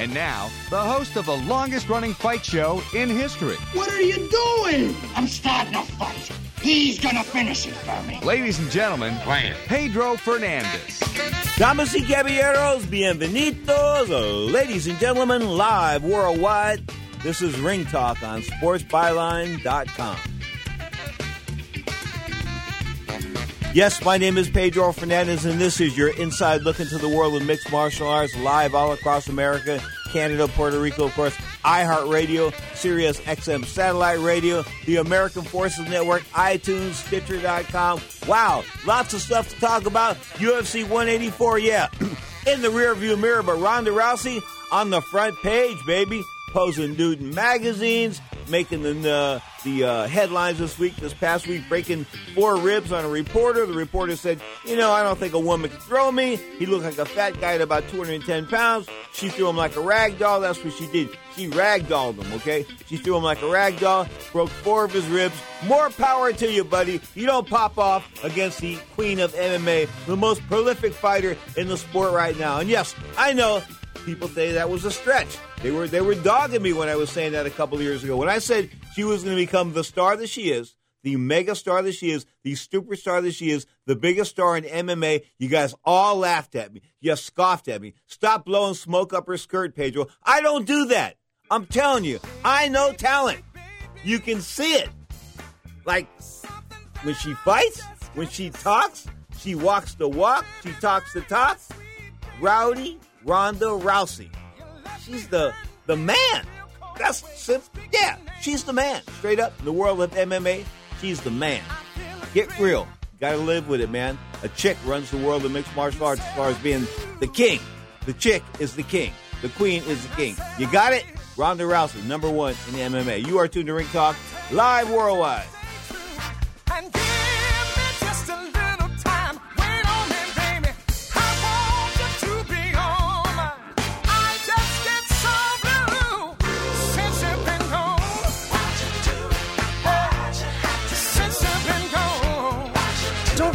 And now, the host of the longest running fight show in history. What are you doing? I'm starting a fight. He's gonna finish it for me. Ladies and gentlemen, Pedro Fernandez. Damas y caballeros, bienvenidos. Ladies and gentlemen, live worldwide. This is Ring Talk on SportsByline.com. Yes, my name is Pedro Fernandez, and this is your inside look into the world of mixed martial arts, live all across America, Canada, Puerto Rico, of course, iHeartRadio, Sirius XM Satellite Radio, the American Forces Network, iTunes, Stitcher.com. Wow, lots of stuff to talk about. UFC 184, yeah, in the rearview mirror, but Ronda Rousey on the front page, baby, posing nude in magazines, making the uh, the uh, headlines this week, this past week, breaking four ribs on a reporter. The reporter said, "You know, I don't think a woman could throw me. He looked like a fat guy at about 210 pounds. She threw him like a rag doll. That's what she did. She ragdolled him. Okay, she threw him like a rag doll, broke four of his ribs. More power to you, buddy. You don't pop off against the queen of MMA, the most prolific fighter in the sport right now. And yes, I know." People say that was a stretch. They were they were dogging me when I was saying that a couple of years ago. When I said she was going to become the star that she is, the mega star that she is, the superstar that she is, the biggest star in MMA, you guys all laughed at me. You scoffed at me. Stop blowing smoke up her skirt, Pedro. I don't do that. I'm telling you, I know talent. You can see it. Like when she fights, when she talks, she walks the walk, she talks the talk. Rowdy Ronda Rousey. She's the the man. That's simple. Yeah, she's the man. Straight up, in the world of MMA, she's the man. Get real. Gotta live with it, man. A chick runs the world of mixed martial arts as far as being the king. The chick is the king. The queen is the king. You got it? Ronda Rousey, number one in the MMA. You are tuned to Ring Talk, live worldwide.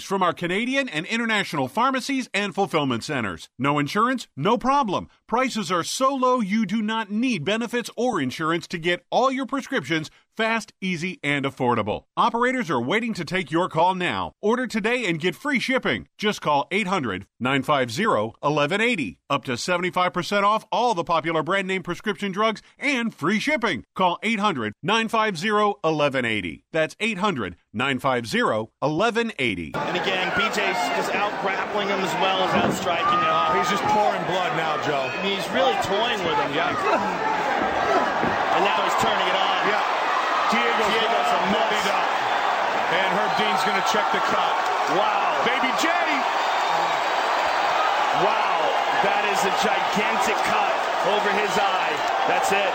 from our Canadian and international pharmacies and fulfillment centers. No insurance? No problem. Prices are so low you do not need benefits or insurance to get all your prescriptions fast, easy, and affordable. Operators are waiting to take your call now. Order today and get free shipping. Just call 800 950 1180. Up to 75% off all the popular brand name prescription drugs and free shipping. Call 800 950 1180. That's 800 950 1180. And again, BJ's just out grappling him as well as out striking him. He's just pouring blood now, Joe. I mean, he's really toying with him. Yeah. and now he's turning it on. Yeah. Diego's, Diego's a muddied up. And Herb Dean's going to check the cut. Wow. Baby J. Wow. That is a gigantic cut over his eye. That's it.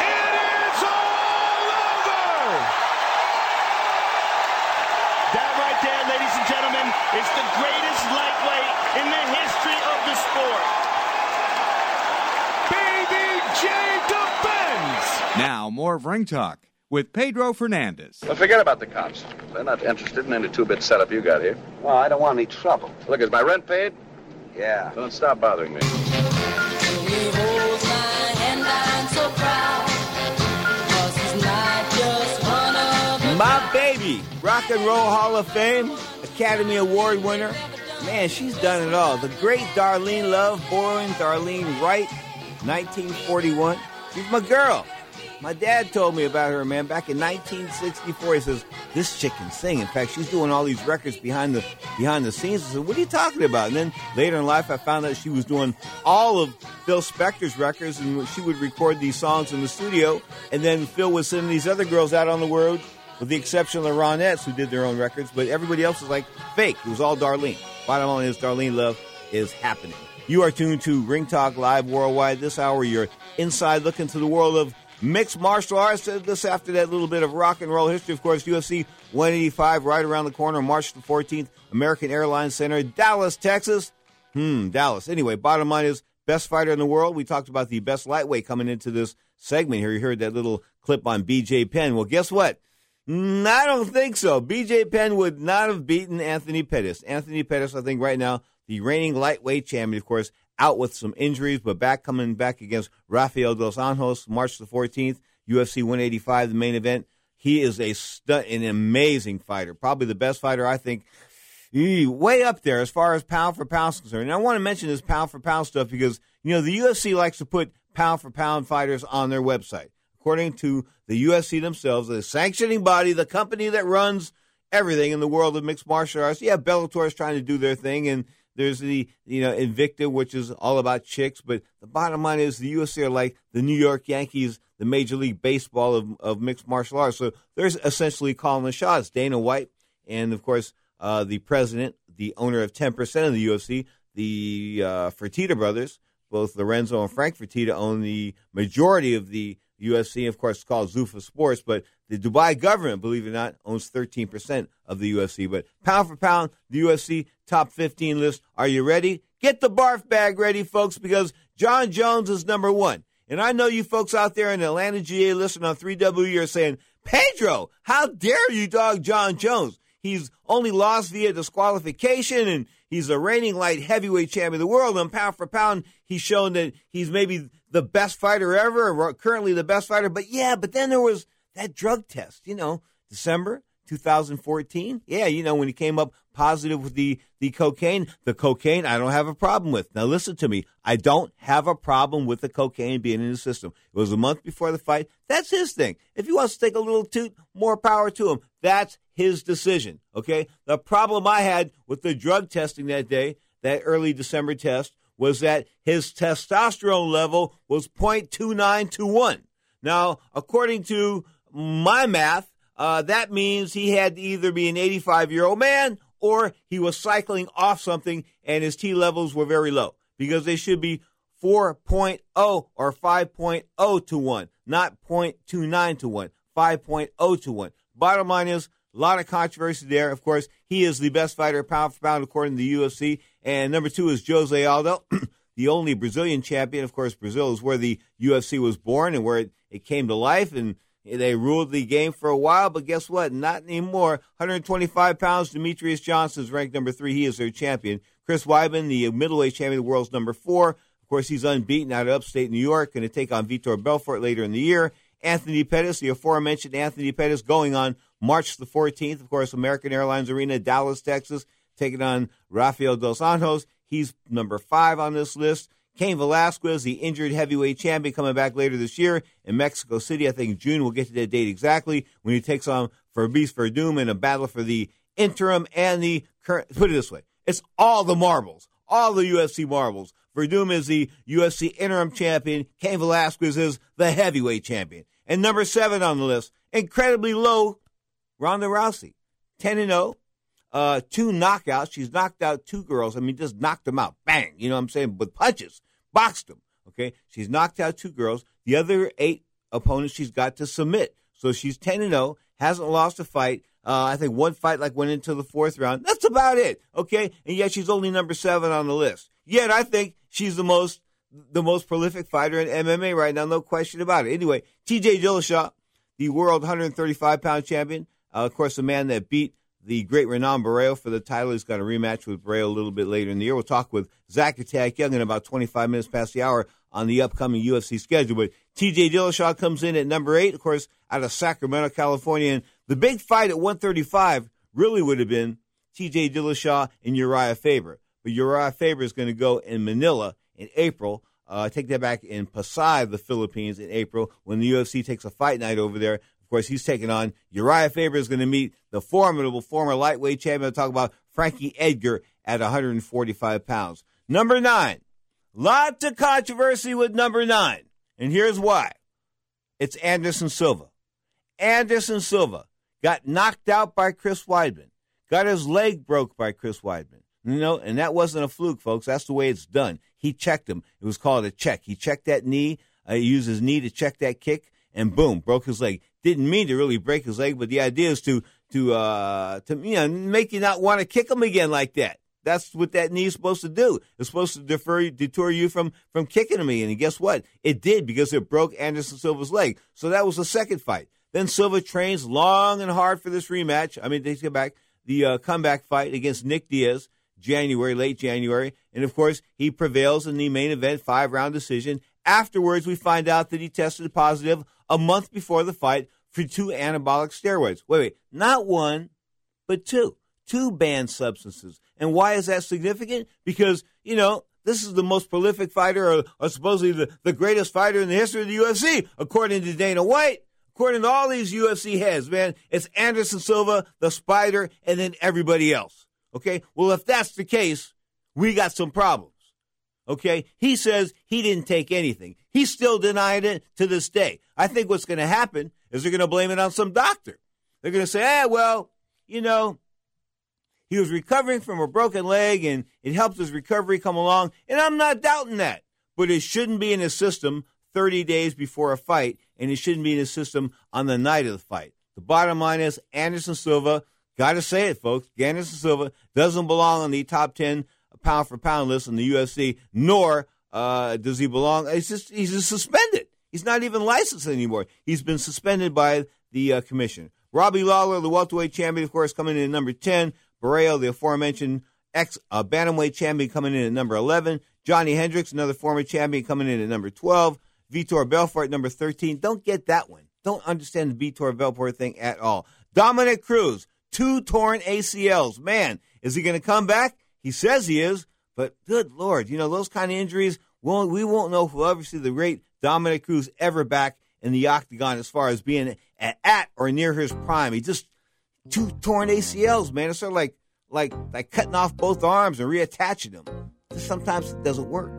It is all over. That right there, ladies and gentlemen, is the greatest lightweight in the history of the sport. Baby defends. Now, more of Ring Talk with Pedro Fernandez. Well, forget about the cops. They're not interested in any two-bit setup you got here. Well, I don't want any trouble. Look, is my rent paid? Yeah. Don't stop bothering me. My baby, Rock and Roll Hall of Fame, Academy Award winner. Man, she's done it all. The great Darlene Love, born Darlene Wright, 1941. She's my girl. My dad told me about her, man, back in 1964. He says, this chick can sing. In fact, she's doing all these records behind the behind the scenes. I said, what are you talking about? And then later in life, I found out she was doing all of Phil Spector's records, and she would record these songs in the studio. And then Phil was sending these other girls out on the road, with the exception of the Ronettes, who did their own records. But everybody else was like fake. It was all Darlene. Bottom line is, Darlene Love is happening. You are tuned to Ring Talk Live Worldwide. This hour, you're inside look into the world of mixed martial arts. This after that little bit of rock and roll history, of course, UFC 185 right around the corner, March the 14th, American Airlines Center, Dallas, Texas. Hmm, Dallas. Anyway, bottom line is best fighter in the world. We talked about the best lightweight coming into this segment here. You heard that little clip on BJ Penn. Well, guess what? I don't think so. BJ Penn would not have beaten Anthony Pettis. Anthony Pettis, I think, right now, the reigning lightweight champion, of course, out with some injuries, but back coming back against Rafael Dos Anjos, March the 14th, UFC 185, the main event. He is a stu- an amazing fighter, probably the best fighter I think, way up there as far as pound for pound is concerned. And I want to mention this pound for pound stuff because you know the UFC likes to put pound for pound fighters on their website. According to the UFC themselves, the sanctioning body, the company that runs everything in the world of mixed martial arts. Yeah, Bellator is trying to do their thing, and there's the you know Invicta, which is all about chicks. But the bottom line is the UFC are like the New York Yankees, the Major League Baseball of, of mixed martial arts. So they're essentially calling the shots. Dana White, and of course uh, the president, the owner of 10% of the UFC, the uh, Fertitta brothers, both Lorenzo and Frank Fertitta own the majority of the UFC. Of course, it's called Zuffa Sports, but the Dubai government, believe it or not, owns 13% of the UFC. But pound for pound, the UFC top 15 list. Are you ready? Get the barf bag ready, folks, because Jon Jones is number one. And I know you folks out there in Atlanta, GA, listening on 3W are saying, Pedro, how dare you dog Jon Jones? He's only lost via disqualification, and he's a reigning light heavyweight champion of the world. And pound for pound, he's shown that he's maybe the best fighter ever, or currently the best fighter. But yeah, but then there was that drug test, you know, December 2014. Yeah, you know, when he came up positive with the, the cocaine, the cocaine I don't have a problem with. Now listen to me. I don't have a problem with the cocaine being in the system. It was a month before the fight. That's his thing. If he wants to take a little toot, more power to him. That's his decision. Okay. The problem I had with the drug testing that day, that early December test, was that his testosterone level was 0.29 to 1. Now, according to my math, uh, that means he had to either be an 85 year old man or he was cycling off something and his T levels were very low because they should be 4.0 or 5.0 to 1, not 0.29 to 1, 5.0 to 1. Bottom line is, a lot of controversy there. Of course, he is the best fighter pound for pound according to the UFC. And number two is Jose Aldo, the only Brazilian champion. Of course, Brazil is where the UFC was born and where it, it came to life. And they ruled the game for a while, but guess what? Not anymore. 125 pounds. Demetrious Johnson is ranked number three. He is their champion. Chris Weidman, the middleweight champion, of the world's number four. Of course, he's unbeaten out of upstate New York, going to take on Vitor Belfort later in the year. Anthony Pettis, the aforementioned Anthony Pettis, going on March the 14th. Of course, American Airlines Arena, Dallas, Texas, taking on Rafael Dos Anjos. He's number five on this list. Cain Velasquez, the injured heavyweight champion, coming back later this year in Mexico City. I think June. We'll get to that date exactly when he takes on Fabrice Werdum in a battle for the interim and the current. Put it this way: it's all the marbles, all the UFC marbles. Werdum is the UFC interim champion. Cain Velasquez is the heavyweight champion. And number seven on the list, incredibly low, Ronda Rousey, ten and zero. Uh, two knockouts. She's knocked out two girls. I mean, just knocked them out. Bang. You know what I'm saying? With punches boxed them. Okay, she's knocked out two girls. The other eight opponents she's got to submit. So she's ten and zero. Hasn't lost a fight. Uh, I think one fight like went into the fourth round. That's about it. Okay, and yet she's only number seven on the list. Yet I think she's the most the most prolific fighter in MMA right now. No question about it. Anyway, T.J. Dillashaw, the world 135 pound champion. Uh, of course, the man that beat the great Renan Barão for the title. He's got a rematch with Barão a little bit later in the year. We'll talk with Zach Attack Young in about 25 minutes past the hour on the upcoming UFC schedule. But TJ Dillashaw comes in at number eight, of course, out of Sacramento, California. And the big fight at 135 really would have been TJ Dillashaw and Uriah Faber. But Uriah Faber is going to go in Manila in April. Uh, take that back in Pasay, the Philippines, in April when the UFC takes a fight night over there. Of course, he's taking on Uriah Faber is going to meet the formidable former lightweight champion. I'll talk about Frankie Edgar at 145 pounds. Number nine. Lots of controversy with number nine. And here's why. It's Anderson Silva. Anderson Silva got knocked out by Chris Weidman. Got his leg broke by Chris Weidman. You know, and that wasn't a fluke, folks. That's the way it's done. He checked him. It was called a check. He checked that knee. Uh, he used his knee to check that kick, and boom, broke his leg didn't mean to really break his leg, but the idea is to to uh to you know make you not want to kick him again like that. That's what that knee is supposed to do. It's supposed to defer deter you from from kicking him again. And guess what? It did because it broke Anderson Silva's leg. So that was the second fight. Then Silva trains long and hard for this rematch. I mean, they come back the uh, comeback fight against Nick Diaz, January, late January, and of course he prevails in the main event five round decision. Afterwards, we find out that he tested positive a month before the fight for two anabolic steroids. Wait, wait, not one, but two. Two banned substances. And why is that significant? Because, you know, this is the most prolific fighter, or, or supposedly the, the greatest fighter in the history of the UFC, according to Dana White. According to all these UFC heads, man, it's Anderson Silva, the Spider, and then everybody else. Okay? Well, if that's the case, we got some problems. Okay? He says he didn't take anything. He's still denying it to this day. I think what's going to happen is they're going to blame it on some doctor. They're going to say, ah, well, you know, he was recovering from a broken leg and it helped his recovery come along. And I'm not doubting that. But it shouldn't be in his system 30 days before a fight, and it shouldn't be in his system on the night of the fight. The bottom line is Anderson Silva, got to say it, folks, Anderson Silva doesn't belong on the top 10 pound for pound list in the UFC, nor uh, does he belong. He's just he's just suspended. He's not even licensed anymore. He's been suspended by the uh, commission. Robbie Lawler, the welterweight champion, of course, coming in at number 10. Barão, the aforementioned ex uh, bantamweight champion, coming in at number 11. Johnny Hendricks, another former champion, coming in at number 12. Vitor Belfort, number 13. Don't get that one. Don't understand the Vitor Belfort thing at all. Dominick Cruz, two torn ACLs. Man, is he going to come back? He says he is, but good Lord, you know, those kind of injuries, we'll, we won't know if we'll ever see the great Dominick Cruz ever back in the octagon as far as being at, at or near his prime. He just two torn ACLs, man. It's sort of like like like cutting off both arms and reattaching them. Sometimes it doesn't work.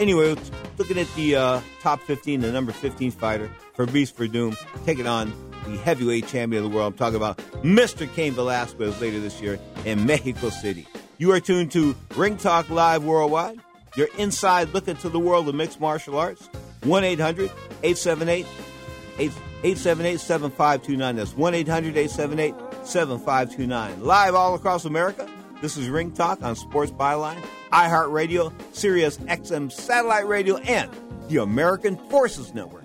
Anyway, looking at the uh, top 15, the number 15 fighter, for Beast Fabrice Werdum, taking on the heavyweight champion of the world. I'm talking about Mr. Cain Velasquez later this year in Mexico City. You are tuned to Ring Talk Live Worldwide, your inside look into the world of mixed martial arts. 1 800 878 878 7529. That's 1 800 878 7529. Live all across America. This is Ring Talk on Sports Byline, iHeartRadio, Sirius XM Satellite Radio, and the American Forces Network.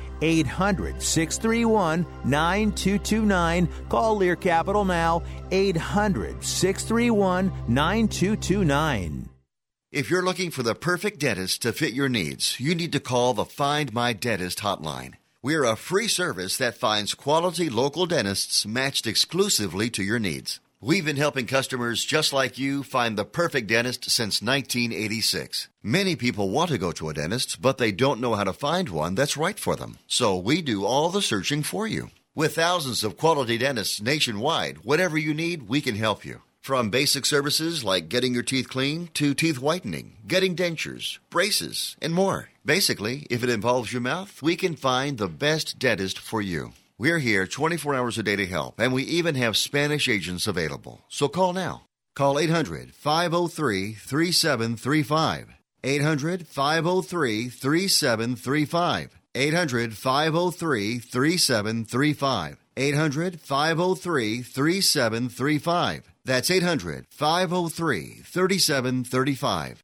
800 631 9229. Call Lear Capital now. 800 631 9229. If you're looking for the perfect dentist to fit your needs, you need to call the Find My Dentist hotline. We're a free service that finds quality local dentists matched exclusively to your needs. We've been helping customers just like you find the perfect dentist since 1986. Many people want to go to a dentist, but they don't know how to find one that's right for them. So we do all the searching for you. With thousands of quality dentists nationwide, whatever you need, we can help you. From basic services like getting your teeth clean to teeth whitening, getting dentures, braces, and more. Basically, if it involves your mouth, we can find the best dentist for you. We're here 24 hours a day to help, and we even have Spanish agents available. So call now. Call 800 503 3735. 800 503 3735. 800 503 3735. 800 503 3735. That's 800 503 3735.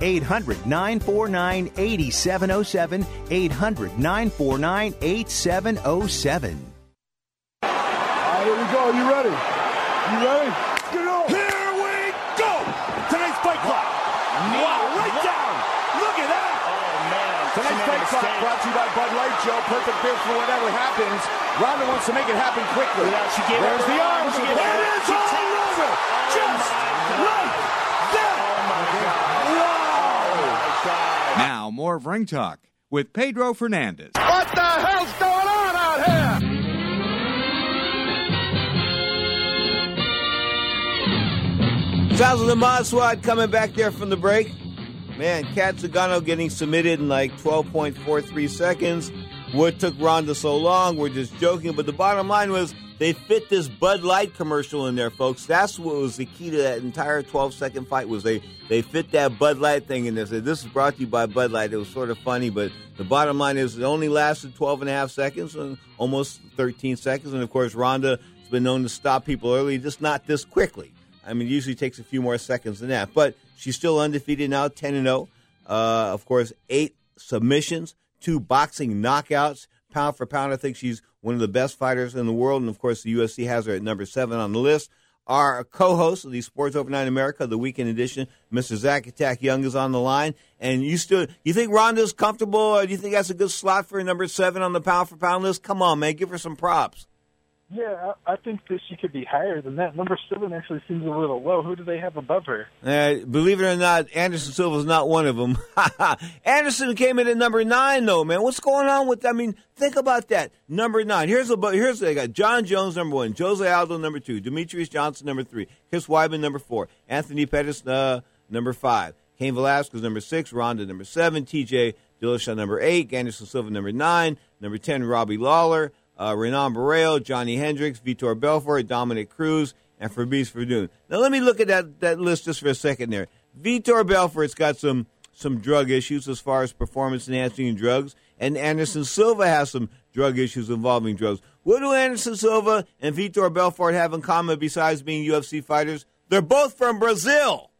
800 949 8707. 800 949 8707. All right, here we go. You ready? You ready? Get on. Here we go. Tonight's fight clock. Wow, right down. Look at that. Oh, man. Tonight's fight clock brought to you by Bud Light, Joe. Perfect beer for whatever happens. Ronda wants to make it happen quickly. she gave There's up the her arms. arms. She It gave up her- is she all takes- over. Oh, Just like that. Wow. Now, more of Ring Talk with Pedro Fernandez. What the hell's going on out here? Sounds of the Mod Squad coming back there from the break. Man, Cat Zingano getting submitted in like 12.43 seconds. What took Ronda so long? We're just joking, but the bottom line was they fit this Bud Light commercial in there, folks. That's what was the key to that entire 12 second fight was they they fit that Bud Light thing in there. Said this is brought to you by Bud Light. It was sort of funny, but the bottom line is it only lasted 12 and a half seconds, and almost 13 seconds. And of course, Ronda has been known to stop people early, just not this quickly. I mean, it usually takes a few more seconds than that. But she's still undefeated now, 10 and 0. Uh, of course, eight submissions, two boxing knockouts. Pound for pound, I think she's one of the best fighters in the world. And of course, the UFC has her at number seven on the list. Our co-host of the Sports Overnight America, the weekend edition, Mr. Zach Attack Young, is on the line. And you still, you think Ronda's comfortable? Or do you think that's a good slot for number seven on the pound for pound list? Come on, man, give her some props. Yeah, I, think that she could be higher than that. Number seven actually seems a little low. Who do they have above her? Uh, believe it or not, Anderson Silva's not one of them. Anderson came in at number nine, though, man. What's going on with? I mean, think about that. Number nine. Here's a here's they got Jon Jones number one, Jose Aldo number two, Demetrious Johnson number three, Chris Weidman number four, Anthony Pettis uh, number five, Cain Velasquez number six, Ronda number seven, T.J. Dillashaw number eight, Anderson Silva number nine, number ten, Robbie Lawler uh, Renan Barão, Johnny Hendricks, Vitor Belfort, Dominick Cruz, and Fabrice Werdum. Now let me look at that, that list just for a second there. Vitor Belfort's got some some drug issues as far as performance enhancing drugs, and Anderson Silva has some drug issues involving drugs. What do Anderson Silva and Vitor Belfort have in common besides being UFC fighters? They're both from Brazil.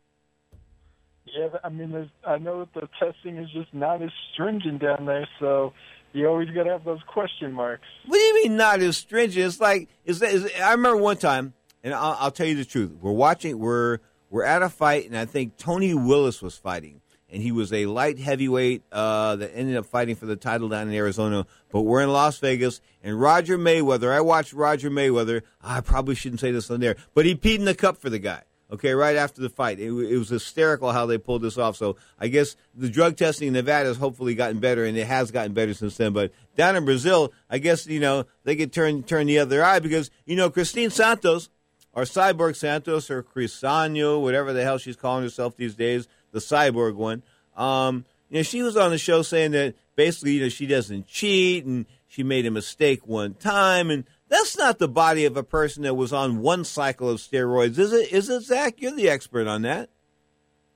Yeah, I mean, I know that the testing is just not as stringent down there, so you always got to have those question marks. What do you mean not as stringent? It's like is, is I remember one time, and I'll, I'll, tell you the truth. We're watching. We're we're at a fight, and I think Tony Willis was fighting, and he was a light heavyweight uh, that ended up fighting for the title down in Arizona. But we're in Las Vegas, and Roger Mayweather. I watched Roger Mayweather. I probably shouldn't say this on there, but he peed in the cup for the guy okay, right after the fight. It, it, was hysterical how they pulled this off. So I guess the drug testing in Nevada has hopefully gotten better, and it has gotten better since then. But down in Brazil, I guess, you know, they could turn, turn the other eye because, you know, Christine Santos, or Cyborg Santos, or Crisano, whatever the hell she's calling herself these days, the cyborg one, um, you know, she was on the show saying that basically, you know, she doesn't cheat and she made a mistake one time and that's not the body of a person that was on one cycle of steroids, is it? Is it, Zach? You're the expert on that.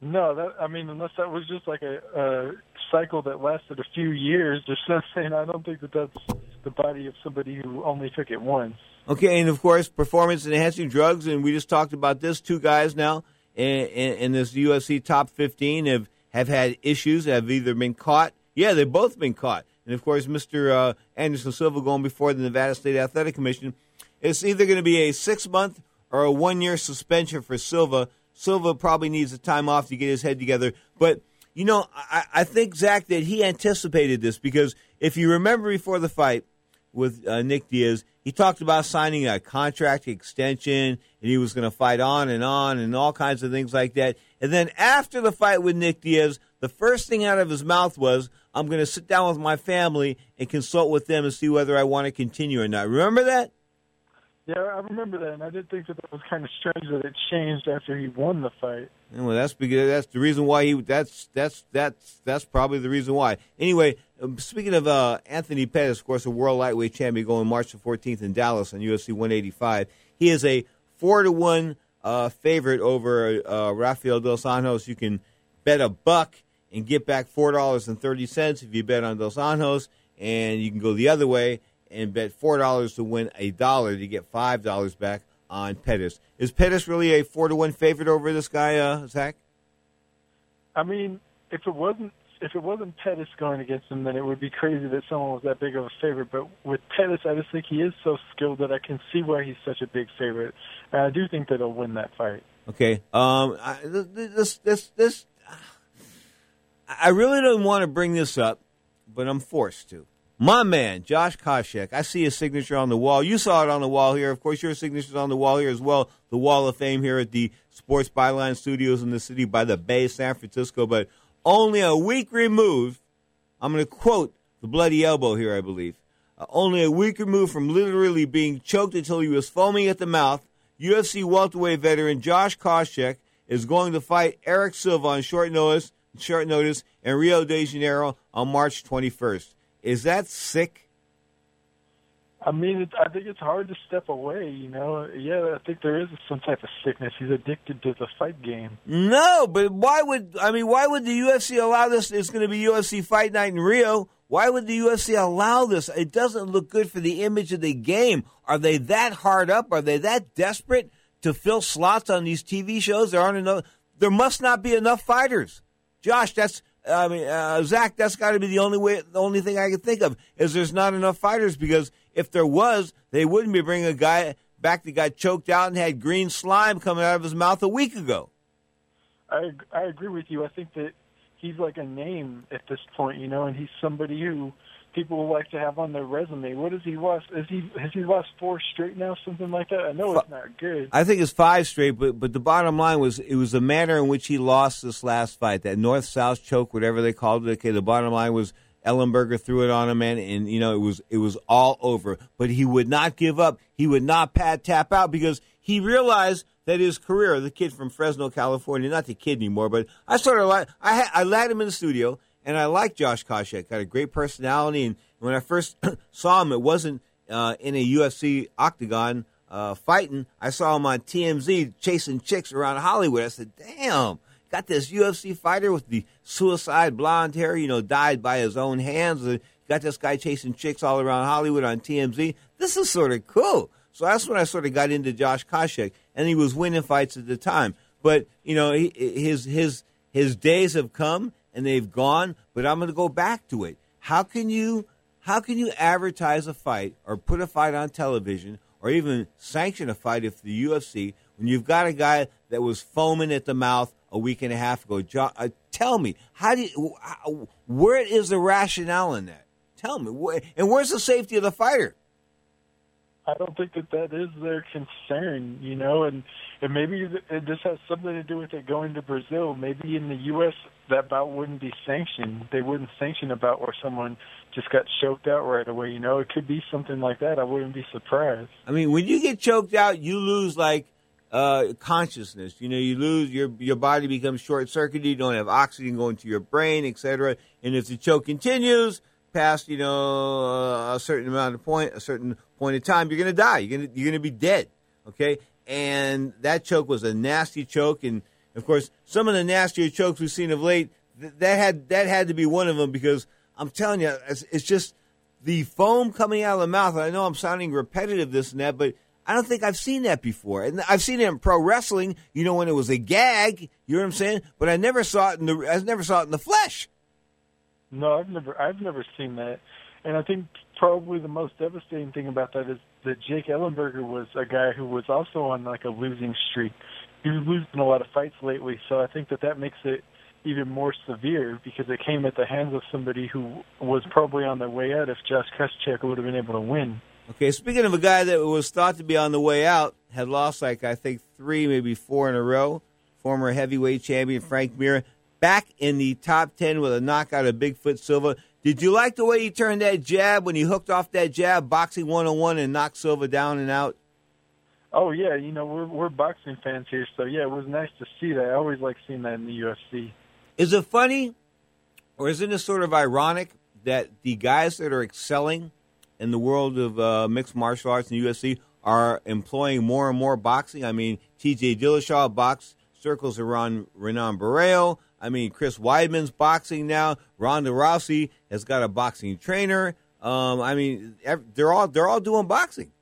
No, that I mean, unless that was just like a, a cycle that lasted a few years or something, I don't think that that's the body of somebody who only took it once. Okay, and of course, performance enhancing drugs, and we just talked about this. Two guys now in, in, in this UFC top 15 have, have had issues, have either been caught. Yeah, they've both been caught and of course, Mr. Uh, Anderson Silva going before the Nevada State Athletic Commission. It's either going to be a six month or a one year suspension for Silva. Silva probably needs a time off to get his head together. But, you know, I, I think, Zach, that he anticipated this because if you remember before the fight with uh, Nick Diaz, he talked about signing a contract extension and he was going to fight on and on and all kinds of things like that. And then after the fight with Nick Diaz, the first thing out of his mouth was, I'm going to sit down with my family and consult with them and see whether I want to continue or not. Remember that? Yeah, I remember that, and I did think that that was kind of strange that it changed after he won the fight. Well, that's because that's the reason why he. That's that's that's that's probably the reason why. Anyway, um, speaking of uh, Anthony Pettis, of course, a world lightweight champion, going March the 14th in Dallas on UFC 185. He is a four to one uh, favorite over uh, Rafael dos Anjos. You can bet a buck and get back four dollars and thirty cents if you bet on Dos Anjos, and you can go the other way and bet four dollars to win a dollar to get five dollars back on Pettis. Is Pettis really a four to one favorite over this guy, uh, Zach? I mean, if it wasn't if it wasn't Pettis going against him, then it would be crazy that someone was that big of a favorite. But with Pettis, I just think he is so skilled that I can see why he's such a big favorite. And I do think that he'll win that fight. Okay. Um. I, this this this I really don't want to bring this up, but I'm forced to. My man, Josh Koscheck, I see his signature on the wall. You saw it on the wall here. Of course, your signature's on the wall here as well. The Wall of Fame here at the Sports Byline Studios in the city by the Bay, San Francisco. But only a week removed, I'm going to quote the bloody elbow here, I believe. Uh, only a week removed from literally being choked until he was foaming at the mouth, UFC welterweight veteran Josh Koscheck is going to fight Erick Silva on short notice short notice in Rio de Janeiro on March 21st. Is that sick? I mean, it, I think it's hard to step away. You know, yeah, I think there is some type of sickness. He's addicted to the fight game. No, but why would I mean? Why would the UFC allow this? It's going to be UFC Fight Night in Rio. Why would the UFC allow this? It doesn't look good for the image of the game. Are they that hard up? Are they that desperate to fill slots on these TV shows. There aren't enough. There must not be enough fighters. Josh, that's I mean uh, Zach. That's got to be the only way. The only thing I can think of is there's not enough fighters because if there was, they wouldn't be bringing a guy back that got choked out and had green slime coming out of his mouth a week ago. I I agree with you. I think that he's like a name at this point, you know, and he's somebody who people like to have on their resume. What has he lost? Is he has he lost four straight now, something like that? I know it's not good. I think it's five straight, but but the bottom line was it was the manner in which he lost this last fight, that north south choke, whatever they called it. Okay, the bottom line was Ellenberger threw it on him, and, and you know it was it was all over. But he would not give up. He would not pad tap out because he realized that his career, the kid from Fresno, California, not the kid anymore, but I sort of like I had, I let him in the studio, and I like Josh Koscheck. Got a great personality, and when I first saw him, it wasn't uh, in a UFC octagon uh, fighting. I saw him on TMZ chasing chicks around Hollywood. I said, "Damn." Got this UFC fighter with the suicide blonde hair, you know, died by his own hands. Got this guy chasing chicks all around Hollywood on TMZ. This is sort of cool. So that's when I sort of got into Josh Koscheck, and he was winning fights at the time. But you know, he, his his his days have come and they've gone. But I'm going to go back to it. How can you how can you advertise a fight or put a fight on television or even sanction a fight if the UFC when you've got a guy that was foaming at the mouth a week and a half ago? Jo- uh, tell me, how do you, how, where is the rationale in that? Tell me, where, and where's the safety of the fighter? I don't think that that is their concern, you know, and and maybe it just has something to do with it going to Brazil. Maybe in the U.S. that bout wouldn't be sanctioned. They wouldn't sanction a bout where someone just got choked out right away. You know, it could be something like that. I wouldn't be surprised. I mean, when you get choked out, you lose like uh, consciousness. You know, you lose your your body becomes short circuited. You don't have oxygen going to your brain, etc. And if the choke continues past, you know, uh, a certain amount of point, a certain point in time, you're going to die. You're going you're to be dead. Okay, and that choke was a nasty choke, and of course, some of the nastier chokes we've seen of late. Th- that had that had to be one of them because I'm telling you, it's, it's just the foam coming out of the mouth. I know I'm sounding repetitive, this and that, but I don't think I've seen that before. And I've seen it in pro wrestling, you know, when it was a gag. You know what I'm saying? But I never saw it in the I never saw it in the flesh. No, I've never I've never seen that. And I think probably the most devastating thing about that is that Jake Ellenberger was a guy who was also on like a losing streak. He was losing a lot of fights lately, so I think that that makes it even more severe because it came at the hands of somebody who was probably on their way out if Josh Koscheck would have been able to win. Okay, speaking of a guy that was thought to be on the way out, had lost like I think three, maybe four in a row. Former heavyweight champion Frank Mir back in the top ten with a knockout of Bigfoot Silva. Did you like the way he turned that jab when he hooked off that jab, boxing 101, and knocked Silva down and out? Oh yeah, you know we're we're boxing fans here, so yeah, it was nice to see that. I always like seeing that in the UFC. Is it funny, or isn't it sort of ironic that the guys that are excelling in the world of uh, mixed martial arts and UFC are employing more and more boxing? I mean, T.J. Dillashaw box circles around Renan Barão. I mean, Chris Weidman's boxing now. Ronda Rousey has got a boxing trainer. Um, I mean, they're all they're all doing boxing.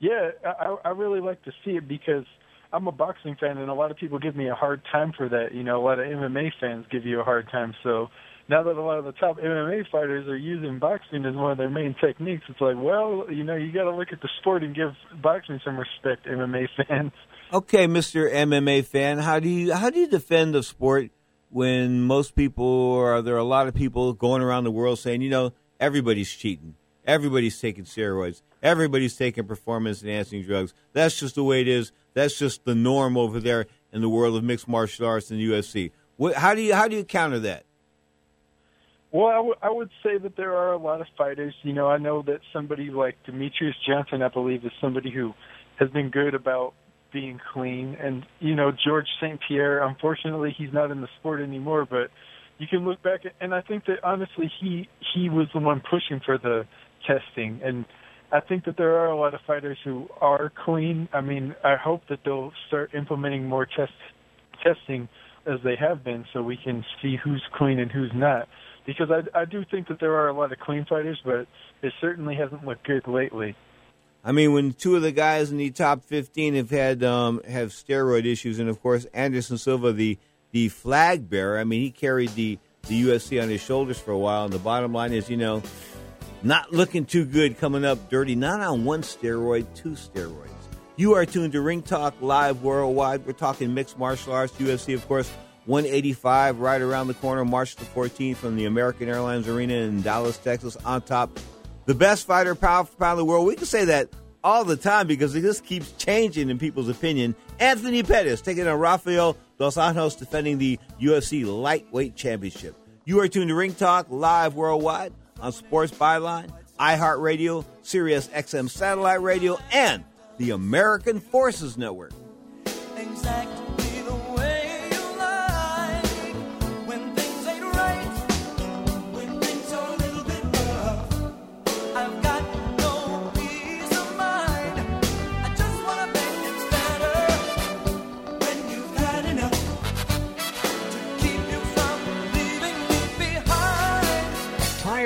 Yeah, I, I really like to see it because I'm a boxing fan, and a lot of people give me a hard time for that. You know, a lot of MMA fans give you a hard time. So now that a lot of the top MMA fighters are using boxing as one of their main techniques, it's like, well, you know, you got to look at the sport and give boxing some respect, MMA fans. Okay, Mr. MMA fan, how do you how do you defend the sport when most people or there are a lot of people going around the world saying, you know, everybody's cheating, everybody's taking steroids, everybody's taking performance enhancing drugs. That's just the way it is. That's just the norm over there in the world of mixed martial arts and UFC. What, how do you how do you counter that? Well, I, w- I would say that there are a lot of fighters. You know, I know that somebody like Demetrious Johnson, I believe, is somebody who has been good about being clean. And you know, George St. Pierre, unfortunately, he's not in the sport anymore. But you can look back, and I think that honestly, he he was the one pushing for the testing. And I think that there are a lot of fighters who are clean. I mean, I hope that they'll start implementing more test testing as they have been, so we can see who's clean and who's not. Because I I do think that there are a lot of clean fighters, but it certainly hasn't looked good lately. I mean, when two of the guys in the top 15 have had um, have steroid issues, and of course Anderson Silva, the the flag bearer. I mean, he carried the the UFC on his shoulders for a while. And the bottom line is, you know, not looking too good coming up dirty. Not on one steroid, two steroids. You are tuned to Ring Talk Live Worldwide. We're talking mixed martial arts, UFC, of course. 185 right around the corner, March the 14th from the American Airlines Arena in Dallas, Texas. On top, the best fighter, pound for pound in the world. We can say that all the time because it just keeps changing in people's opinion. Anthony Pettis taking on Rafael Dos Anjos defending the UFC Lightweight Championship. You are tuned to Ring Talk live worldwide on Sports Byline, iHeartRadio, Sirius XM Satellite Radio, and the American Forces Network. Exactly.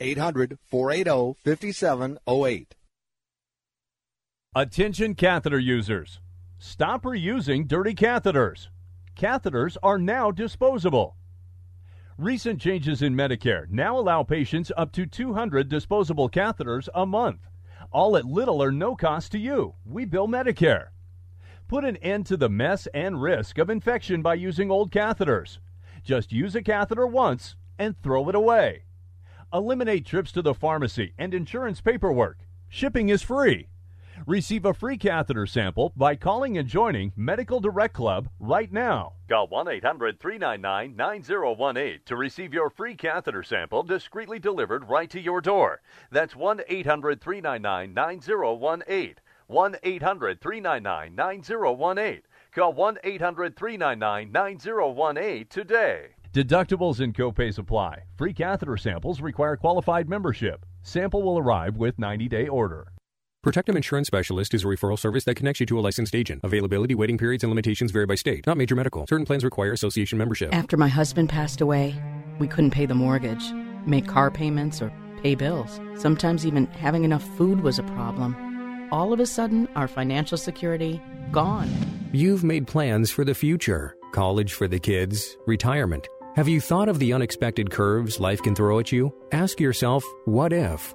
800 480 5708. Attention catheter users. Stop reusing dirty catheters. Catheters are now disposable. Recent changes in Medicare now allow patients up to 200 disposable catheters a month, all at little or no cost to you. We bill Medicare. Put an end to the mess and risk of infection by using old catheters. Just use a catheter once and throw it away. Eliminate trips to the pharmacy and insurance paperwork. Shipping is free. Receive a free catheter sample by calling and joining Medical Direct Club right now. Call 1 800 399 9018 to receive your free catheter sample discreetly delivered right to your door. That's 1 800 399 9018. 1 800 399 9018. Call 1 800 399 9018 today. Deductibles and copays apply. Free catheter samples require qualified membership. Sample will arrive with 90 day order. Protectum Insurance Specialist is a referral service that connects you to a licensed agent. Availability, waiting periods, and limitations vary by state. Not major medical. Certain plans require association membership. After my husband passed away, we couldn't pay the mortgage, make car payments, or pay bills. Sometimes even having enough food was a problem. All of a sudden, our financial security gone. You've made plans for the future college for the kids, retirement. Have you thought of the unexpected curves life can throw at you? Ask yourself, what if?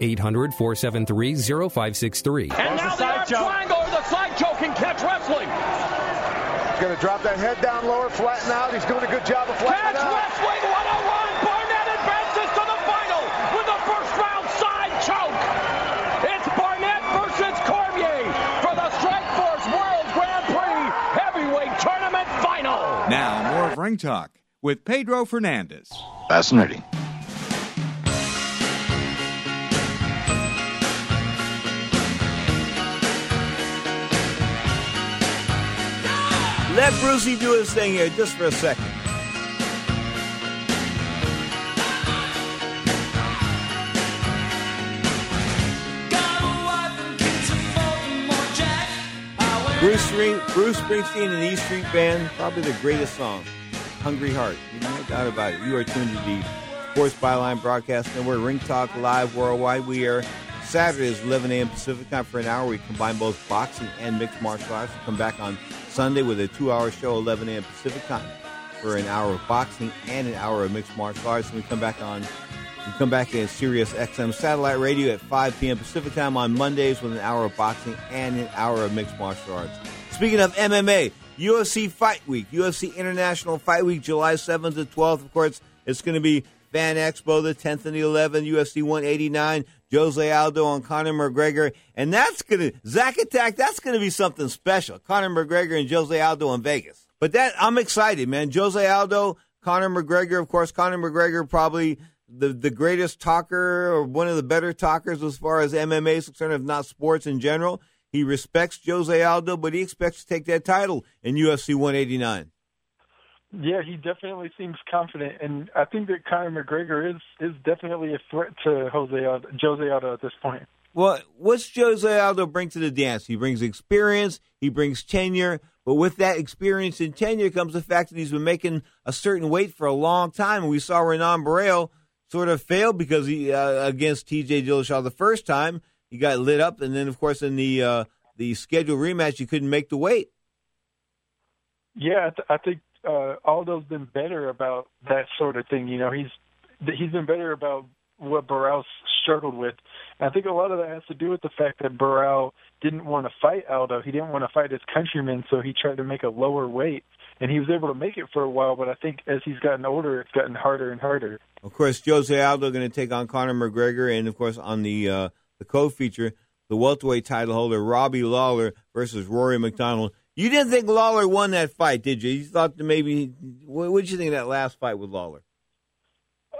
800 473 0563. And now the arm triangle or the side choke in catch wrestling. He's going to drop that head down lower, flatten out. He's doing a good job of flattening catch out. wrestling 101. Barnett advances to the final with the first round side choke. It's Barnett versus Cormier for the Strikeforce World Grand Prix Heavyweight Tournament Final. Now, more of Ring Talk with Pedro Fernandez. Fascinating. Let Brucey do his thing here just for a second. Bruce, Spring, Bruce Springsteen and the E Street Band, probably the greatest song. Hungry Heart. No doubt about it. You are tuned to the Sports Byline Broadcast Network, Ring Talk Live Worldwide. We are Saturdays, 11 a.m. Pacific time for an hour. We combine both boxing and mixed martial arts. We come back on Sunday with a two-hour show, 11 a.m. Pacific time, for an hour of boxing and an hour of mixed martial arts. And we come back on we come back at Sirius XM satellite radio at 5 p.m. Pacific time on Mondays with an hour of boxing and an hour of mixed martial arts. Speaking of MMA, UFC Fight Week, UFC International Fight Week, July 7th to 12th. Of course, it's going to be Fan Expo, the 10th and the 11th, UFC 189, Jose Aldo on Conor McGregor. And that's to, Zach Attack, that's to be something special. Conor McGregor and Jose Aldo in Vegas. But that, I'm excited, man. Jose Aldo, Conor McGregor, of course, Conor McGregor probably the the greatest talker or one of the better talkers as far as MMA is concerned, if not sports in general. He respects Jose Aldo, but he expects to take that title in UFC 189. Yeah, he definitely seems confident, and I think that Conor McGregor is is definitely a threat to Jose Aldo, Jose Aldo at this point. Well, what's Jose Aldo bring to the dance? He brings experience, he brings tenure, but with that experience and tenure comes the fact that he's been making a certain weight for a long time. And we saw Renan Barão sort of fail because he uh, against T.J. Dillashaw the first time he got lit up, and then of course in the uh, the scheduled rematch he couldn't make the weight. Yeah, I, th- I think uh, Aldo's been better about that sort of thing. You know, he's he's been better about what Barão struggled with. And I think a lot of that has to do with the fact that Barão didn't want to fight Aldo. He didn't want to fight his countrymen, so he tried to make a lower weight and he was able to make it for a while. But I think as he's gotten older, it's gotten harder and harder. Of course, Jose Aldo going to take on Conor McGregor, and of course on the uh, the co-feature, the welterweight title holder Robbie Lawler versus Rory MacDonald. You didn't think Lawler won that fight, did you? You thought that maybe. What did you think of that last fight with Lawler?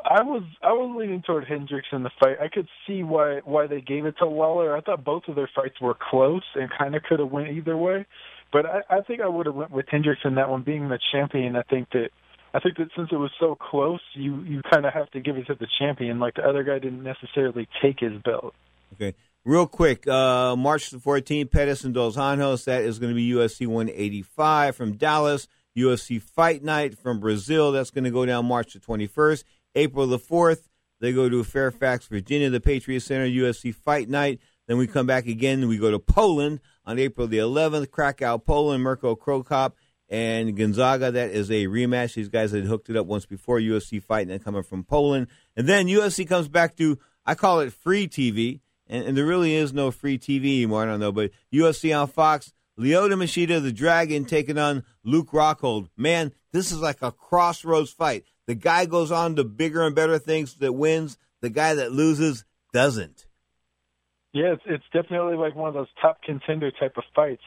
I was I was leaning toward Hendricks in the fight. I could see why why they gave it to Lawler. I thought both of their fights were close and kind of could have went either way. But I, I think I would have went with Hendricks in that one, being the champion. I think that I think that since it was so close, you you kind of have to give it to the champion. Like the other guy didn't necessarily take his belt. Okay. Real quick, uh, March the 14th, Pettis and Dos Anjos. That is going to be UFC 185 from Dallas. UFC Fight Night from Brazil. That's going to go down March the 21st. April the 4th, they go to Fairfax, Virginia, the Patriot Center, UFC Fight Night. Then we come back again. We go to Poland on April the 11th, Krakow, Poland, Mirko Cro Cop and Gonzaga. That is a rematch. These guys had hooked it up once before UFC fight, then coming from Poland. And then UFC comes back to, I call it free TV, and, and there really is no free TV anymore. I don't know, but UFC on Fox. Lyoto Machida, the Dragon, taking on Luke Rockhold. Man, this is like a crossroads fight. The guy goes on to bigger and better things that wins. The guy that loses doesn't. Yeah, it's, it's definitely like one of those top contender type of fights,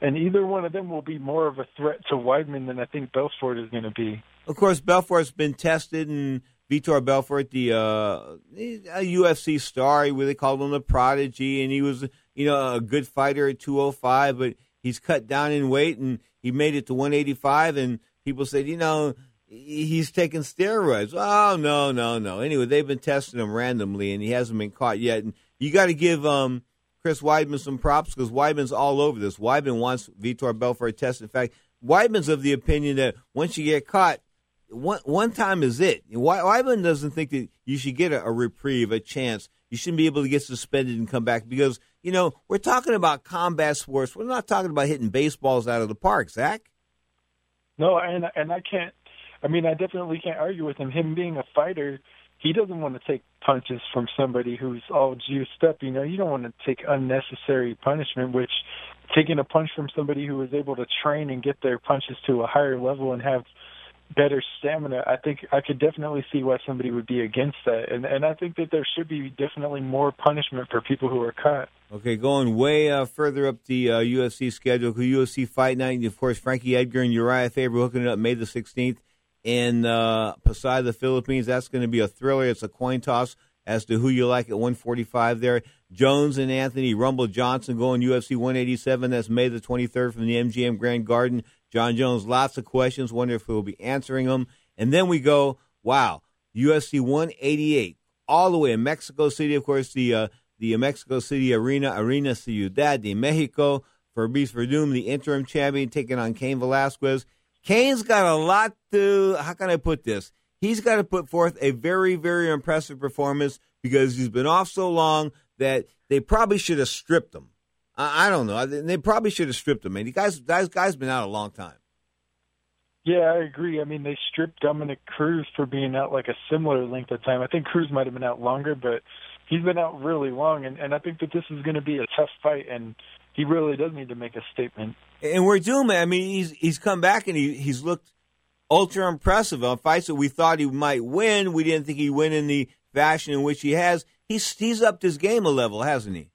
and either one of them will be more of a threat to Weidman than I think Belfort is going to be. Of course, Belfort's been tested, and Vitor Belfort, the uh, UFC star, where they called him the prodigy, and he was you know a good fighter at 205, but he's cut down in weight, and he made it to 185, and people said, you know he's taking steroids. Oh no, no, no. Anyway, they've been testing him randomly, and he hasn't been caught yet. And you got to give um, Chris Weidman some props because Weidman's all over this. Weidman wants Vitor Belfort tested. In fact, Weidman's of the opinion that once you get caught, one one time is it. Weidman doesn't think that you should get a, a reprieve, a chance. You shouldn't be able to get suspended and come back because you know we're talking about combat sports. We're not talking about hitting baseballs out of the park, Zach. No, and and I can't. I mean, I definitely can't argue with him. Him being a fighter, he doesn't want to take punches from somebody who's all juiced up. You know, you don't want to take unnecessary punishment, which taking a punch from somebody who is able to train and get their punches to a higher level and have better stamina, I think I could definitely see why somebody would be against that. And and I think that there should be definitely more punishment for people who are caught. Okay, going way uh, further up the uh, UFC schedule, UFC Fight Night, of course, Frankie Edgar and Uriah Faber hooking it up May the 16th in uh, Pasay, the Philippines. That's going to be a thriller. It's a coin toss as to who you like at 145 there. Jones and Anthony Rumble Johnson going UFC 187. That's May the 23rd from the MGM Grand Garden. Jon Jones, lots of questions. Wonder if he'll be answering them. And then we go, wow, UFC 188 all the way in Mexico City. Of course, the uh, the Mexico City Arena, Arena Ciudad de Mexico. Fabrice Werdum, the interim champion, taking on Cain Velasquez. Cain's got a lot to. How can I put this? He's got to put forth a very, very impressive performance because he's been off so long that they probably should have stripped him. I, I don't know. They probably should have stripped him. Man, the guy's guy's guy's been out a long time. Yeah, I agree. I mean, they stripped Dominick Cruz for being out like a similar length of time. I think Cruz might have been out longer, but he's been out really long, and, and I think that this is going to be a tough fight, and he really does need to make a statement. And we're doing I mean, he's he's come back and he he's looked ultra impressive on fights that we thought he might win. We didn't think he'd win in the fashion in which he has. He's he's upped his game a level, hasn't he?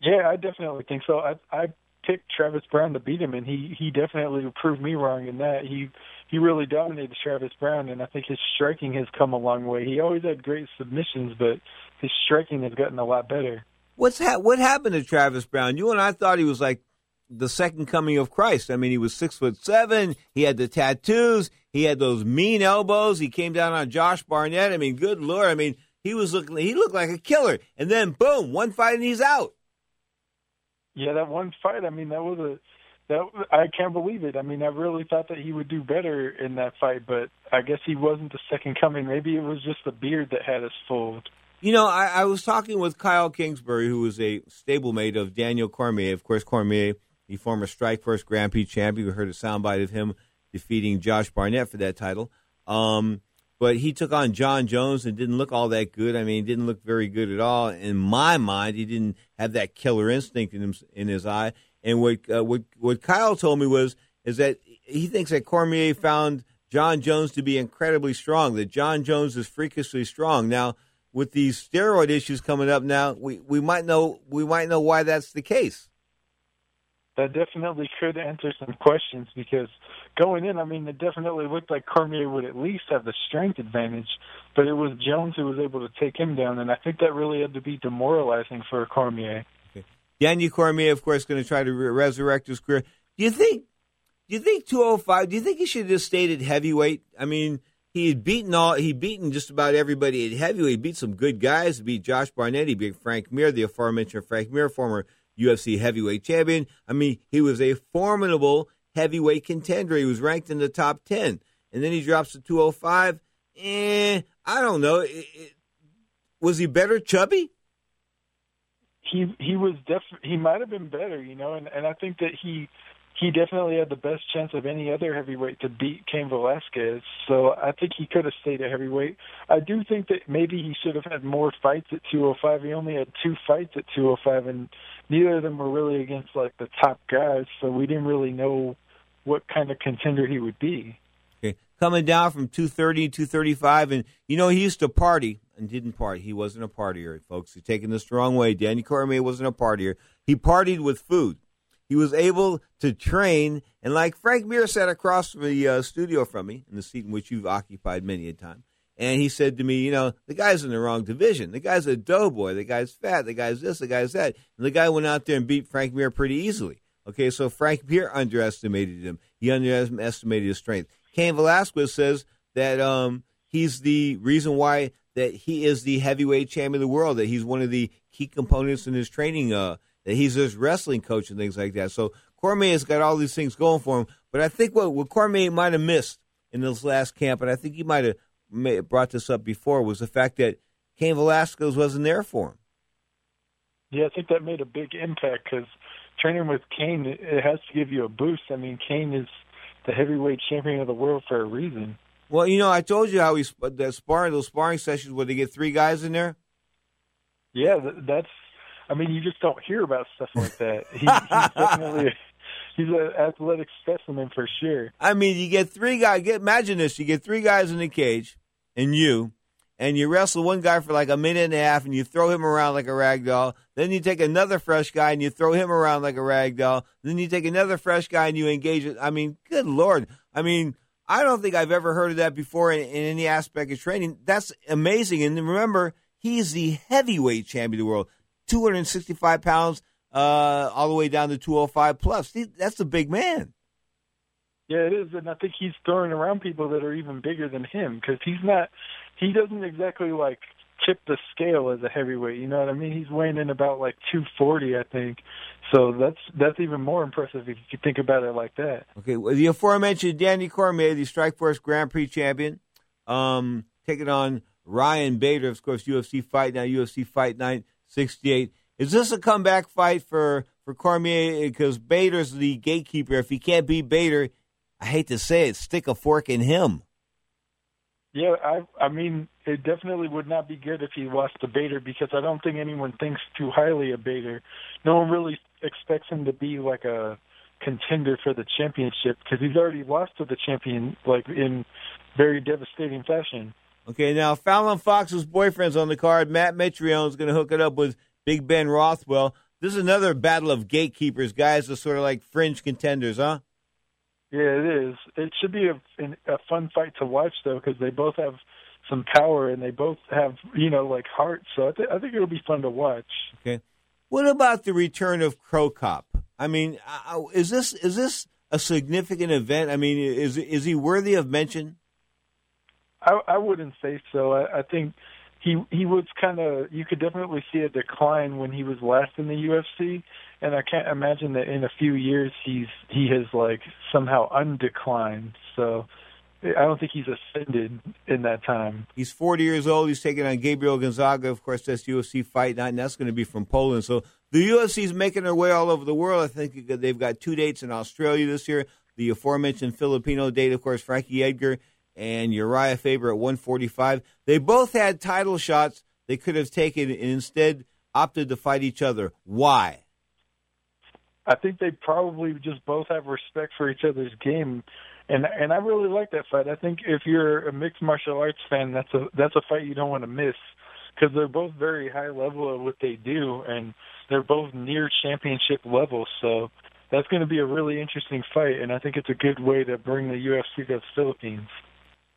Yeah, I definitely think so. I I picked Travis Browne to beat him, and he he definitely proved me wrong in that. He he really dominated Travis Browne, and I think his striking has come a long way. He always had great submissions, but his striking has gotten a lot better. What's ha- what happened to Travis Browne? You and I thought he was like the second coming of Christ. I mean, he was six foot seven. He had the tattoos. He had those mean elbows. He came down on Josh Barnett. I mean, good lord. I mean, he was looking. He looked like a killer. And then boom, one fight and he's out. Yeah, that one fight. I mean, that was a that I can't believe it. I mean, I really thought that he would do better in that fight, but I guess he wasn't the second coming. Maybe it was just the beard that had us fooled. You know, I, I was talking with Kyle Kingsbury, who was a stablemate of Daniel Cormier. Of course, Cormier, the former Strikeforce Grand Prix champion. We heard a soundbite of him defeating Josh Barnett for that title. Um, but he took on Jon Jones and didn't look all that good. I mean, he didn't look very good at all. In my mind, he didn't have that killer instinct in him, in his eye. And what uh, what what Kyle told me was is that he thinks that Cormier found Jon Jones to be incredibly strong. That Jon Jones is freakishly strong. Now, with these steroid issues coming up, now we, we might know we might know why that's the case that definitely could answer some questions because going in, I mean, it definitely looked like Cormier would at least have the strength advantage, but it was Jones who was able to take him down, and I think that really had to be demoralizing for Cormier. Okay. Daniel Cormier, of course, going to try to re- resurrect his career. Do you think? Do you think 205? Do you think he should have just stayed at heavyweight? I mean, he had beaten all. He beaten just about everybody at heavyweight. He beat some good guys. He beat Josh Barnett. He beat Frank Mir, the aforementioned Frank Mir, former UFC heavyweight champion. I mean, he was a formidable heavyweight contender. He was ranked in the top 10. And then he drops to 205. Eh, I don't know. It, it, was he better chubby? He he was def he might have been better, you know, and and I think that he he definitely had the best chance of any other heavyweight to beat Cain Velasquez. So I think he could have stayed at heavyweight. I do think that maybe he should have had more fights at 205. He only had two fights at 205, and neither of them were really against like the top guys. So we didn't really know what kind of contender he would be. Okay, coming down from 230, 235, and you know he used to party and didn't party. He wasn't a partier, folks. You're taking this the wrong way. Danny Cormier wasn't a partier. He partied with food he was able to train. And like Frank Mir sat across the uh, studio from me in the seat in which you've occupied many a time. And he said to me, you know, the guy's in the wrong division. The guy's a doughboy. The guy's fat. The guy's this. The guy's that. And the guy went out there and beat Frank Mir pretty easily. Okay, so Frank Mir underestimated him. He underestimated his strength. Cain Velasquez says that um, he's the reason why that he is the heavyweight champion of the world. That he's one of the key components in his training uh, that he's his wrestling coach and things like that. So Cormier's got all these things going for him. But I think what, what Cormier might have missed in this last camp, and I think he might have brought this up before, was the fact that Cain Velasquez wasn't there for him. Yeah, I think that made a big impact because training with Cain, it has to give you a boost. I mean, Cain is the heavyweight champion of the world for a reason. Well, you know, I told you how he the sparring those sparring sessions where they get three guys in there. Yeah, that's I mean, you just don't hear about stuff like that. He, he's definitely he's an athletic specimen for sure. I mean, you get three guys. Get imagine this: you get three guys in the cage, and you, and you wrestle one guy for like a minute and a half, and you throw him around like a rag doll. Then you take another fresh guy and you throw him around like a rag doll. Then you take another fresh guy and you engage it. I mean, good lord! I mean. I don't think I've ever heard of that before in, in any aspect of training. That's amazing. And remember, he's the heavyweight champion of the world. 265 pounds uh, all the way down to 205 plus. That's a big man. Yeah, it is, and I think he's throwing around people that are even bigger than him because he's not. He doesn't exactly like tip the scale as a heavyweight. You know what I mean? He's weighing in about like 240, I think. So that's that's even more impressive if you think about it like that. Okay, well, the aforementioned Danny Cormier, the Strikeforce Grand Prix champion, um, taking on Ryan Bader, of course, UFC Fight Now, UFC Fight Night 68. Is this a comeback fight for for Cormier? Because Bader's the gatekeeper. If he can't beat Bader, I hate to say it, stick a fork in him. Yeah, I I mean, it definitely would not be good if he lost to Bader because I don't think anyone thinks too highly of Bader. No one really expects him to be like a contender for the championship because he's already lost to the champion like in very devastating fashion. Okay, now Fallon Fox's boyfriend's on the card. Matt Mitrione is going to hook it up with Big Ben Rothwell. This is another battle of gatekeepers, guys. Are sort of like fringe contenders, huh? Yeah, it is. It should be a, a fun fight to watch though, because they both have some power and they both have you know like heart. So I, th- I think it'll be fun to watch. Okay. What about the return of Cro Cop? I mean, is this is this a significant event? I mean, is is he worthy of mention? I, I wouldn't say so. I, I think he he was kind of you could definitely see a decline when he was last in the UFC, and I can't imagine that in a few years he's he has like somehow undeclined. So I don't think he's ascended in that time. He's 40 years old. He's taking on Gabriel Gonzaga. Of course, that's UFC Fight Night, and that's going to be from Poland. So the UFC is making their way all over the world. I think they've got two dates in Australia this year. The aforementioned Filipino date, of course, Frankie Edgar and Uriah Faber at 145. They both had title shots they could have taken and instead opted to fight each other. Why? I think they probably just both have respect for each other's game, and and I really like that fight. I think if you're a mixed martial arts fan, that's a that's a fight you don't want to miss because they're both very high level of what they do, and they're both near championship level. So that's going to be a really interesting fight, and I think it's a good way to bring the UFC to the Philippines.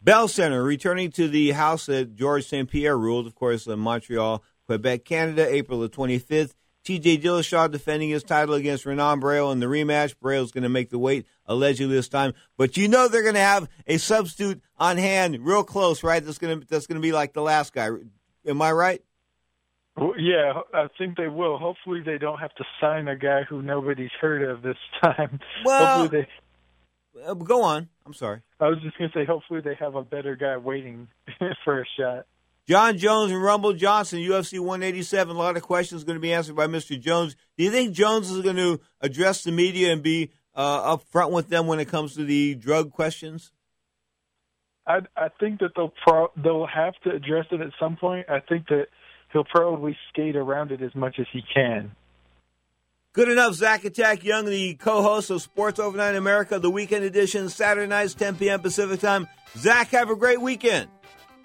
Bell Center returning to the house that George St. Pierre ruled, of course, in Montreal, Quebec, Canada, April the 25th. TJ Dillashaw defending his title against Renan Barão in the rematch. Barão's going to make the weight allegedly this time, but you know they're going to have a substitute on hand, real close, right? That's going to that's going to be like the last guy. Am I right? Well, yeah, I think they will. Hopefully, they don't have to sign a guy who nobody's heard of this time. Well, they... uh, go on. I'm sorry. I was just going to say, hopefully, they have a better guy waiting for a shot. Jon Jones and Rumble Johnson, UFC 187. A lot of questions going to be answered by Mr. Jones. Do you think Jones is going to address the media and be uh, up front with them when it comes to the drug questions? I I think that they'll pro- they'll have to address it at some point. I think that he'll probably skate around it as much as he can. Good enough, Zach Attack Young, the co-host of Sports Overnight America, the weekend edition, Saturday nights, 10 p.m. Pacific time. Zach, have a great weekend.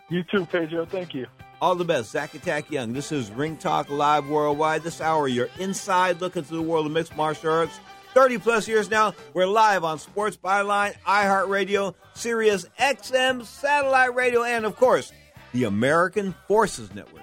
You too, Pedro. Thank you. All the best. Zach Attack Young. This is Ring Talk Live Worldwide. This hour, you're inside looking to the world of mixed martial arts. 30 plus years now, we're live on Sports Byline, iHeartRadio, Sirius XM, Satellite Radio, and of course, the American Forces Network.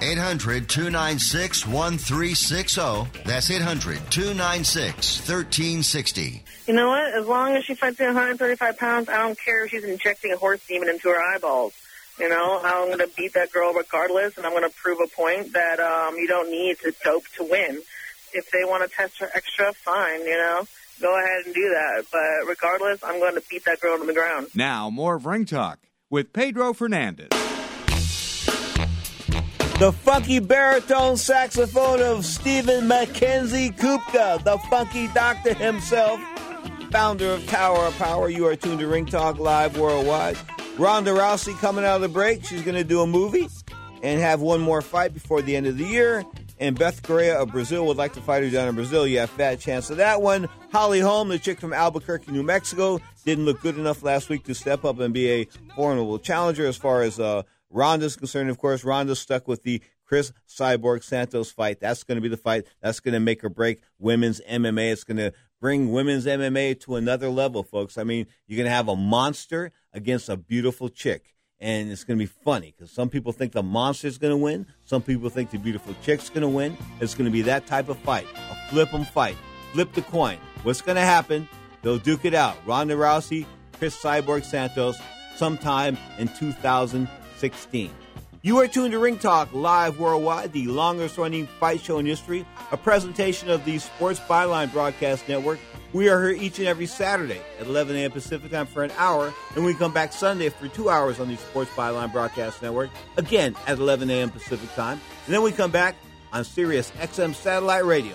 800 296 1360. That's 800 296 1360. You know what? As long as she fights in 135 pounds, I don't care if she's injecting a horse demon into her eyeballs. You know, I'm going to beat that girl regardless, and I'm going to prove a point that um, you don't need to dope to win. If they want to test her extra, fine, you know. Go ahead and do that. But regardless, I'm going to beat that girl to the ground. Now, more of Ring Talk with Pedro Fernandez. The funky baritone saxophone of Stephen Mackenzie Kupka, the funky doctor himself, founder of Tower of Power. You are tuned to Ring Talk Live Worldwide. Ronda Rousey coming out of the break. She's going to do a movie and have one more fight before the end of the year. And Bethe Correia of Brazil would like to fight her down in Brazil. You have fat chance of that one. Holly Holm, the chick from Albuquerque, New Mexico, didn't look good enough last week to step up and be a formidable challenger as far as uh, Ronda's concerned. Of course, Ronda's stuck with the Cris Cyborg Santos fight. That's going to be the fight. That's going to make or break women's MMA. It's going to bring women's MMA to another level, folks. I mean, you're going to have a monster against a beautiful chick. And it's going to be funny because some people think the monster's going to win. Some people think the beautiful chick's going to win. It's going to be that type of fight, a flip 'em fight, flip the coin. What's going to happen? They'll duke it out. Ronda Rousey, Cris Cyborg Santos, sometime in 16. You are tuned to Ring Talk Live Worldwide, the longest running fight show in history, a presentation of the Sports Byline Broadcast Network. We are here each and every Saturday at 11 a.m. Pacific time for an hour, and we come back Sunday for two hours on the Sports Byline Broadcast Network, again at 11 a.m. Pacific time. And then we come back on Sirius XM Satellite Radio,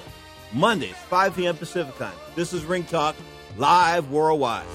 Mondays, 5 p.m. Pacific time. This is Ring Talk Live Worldwide.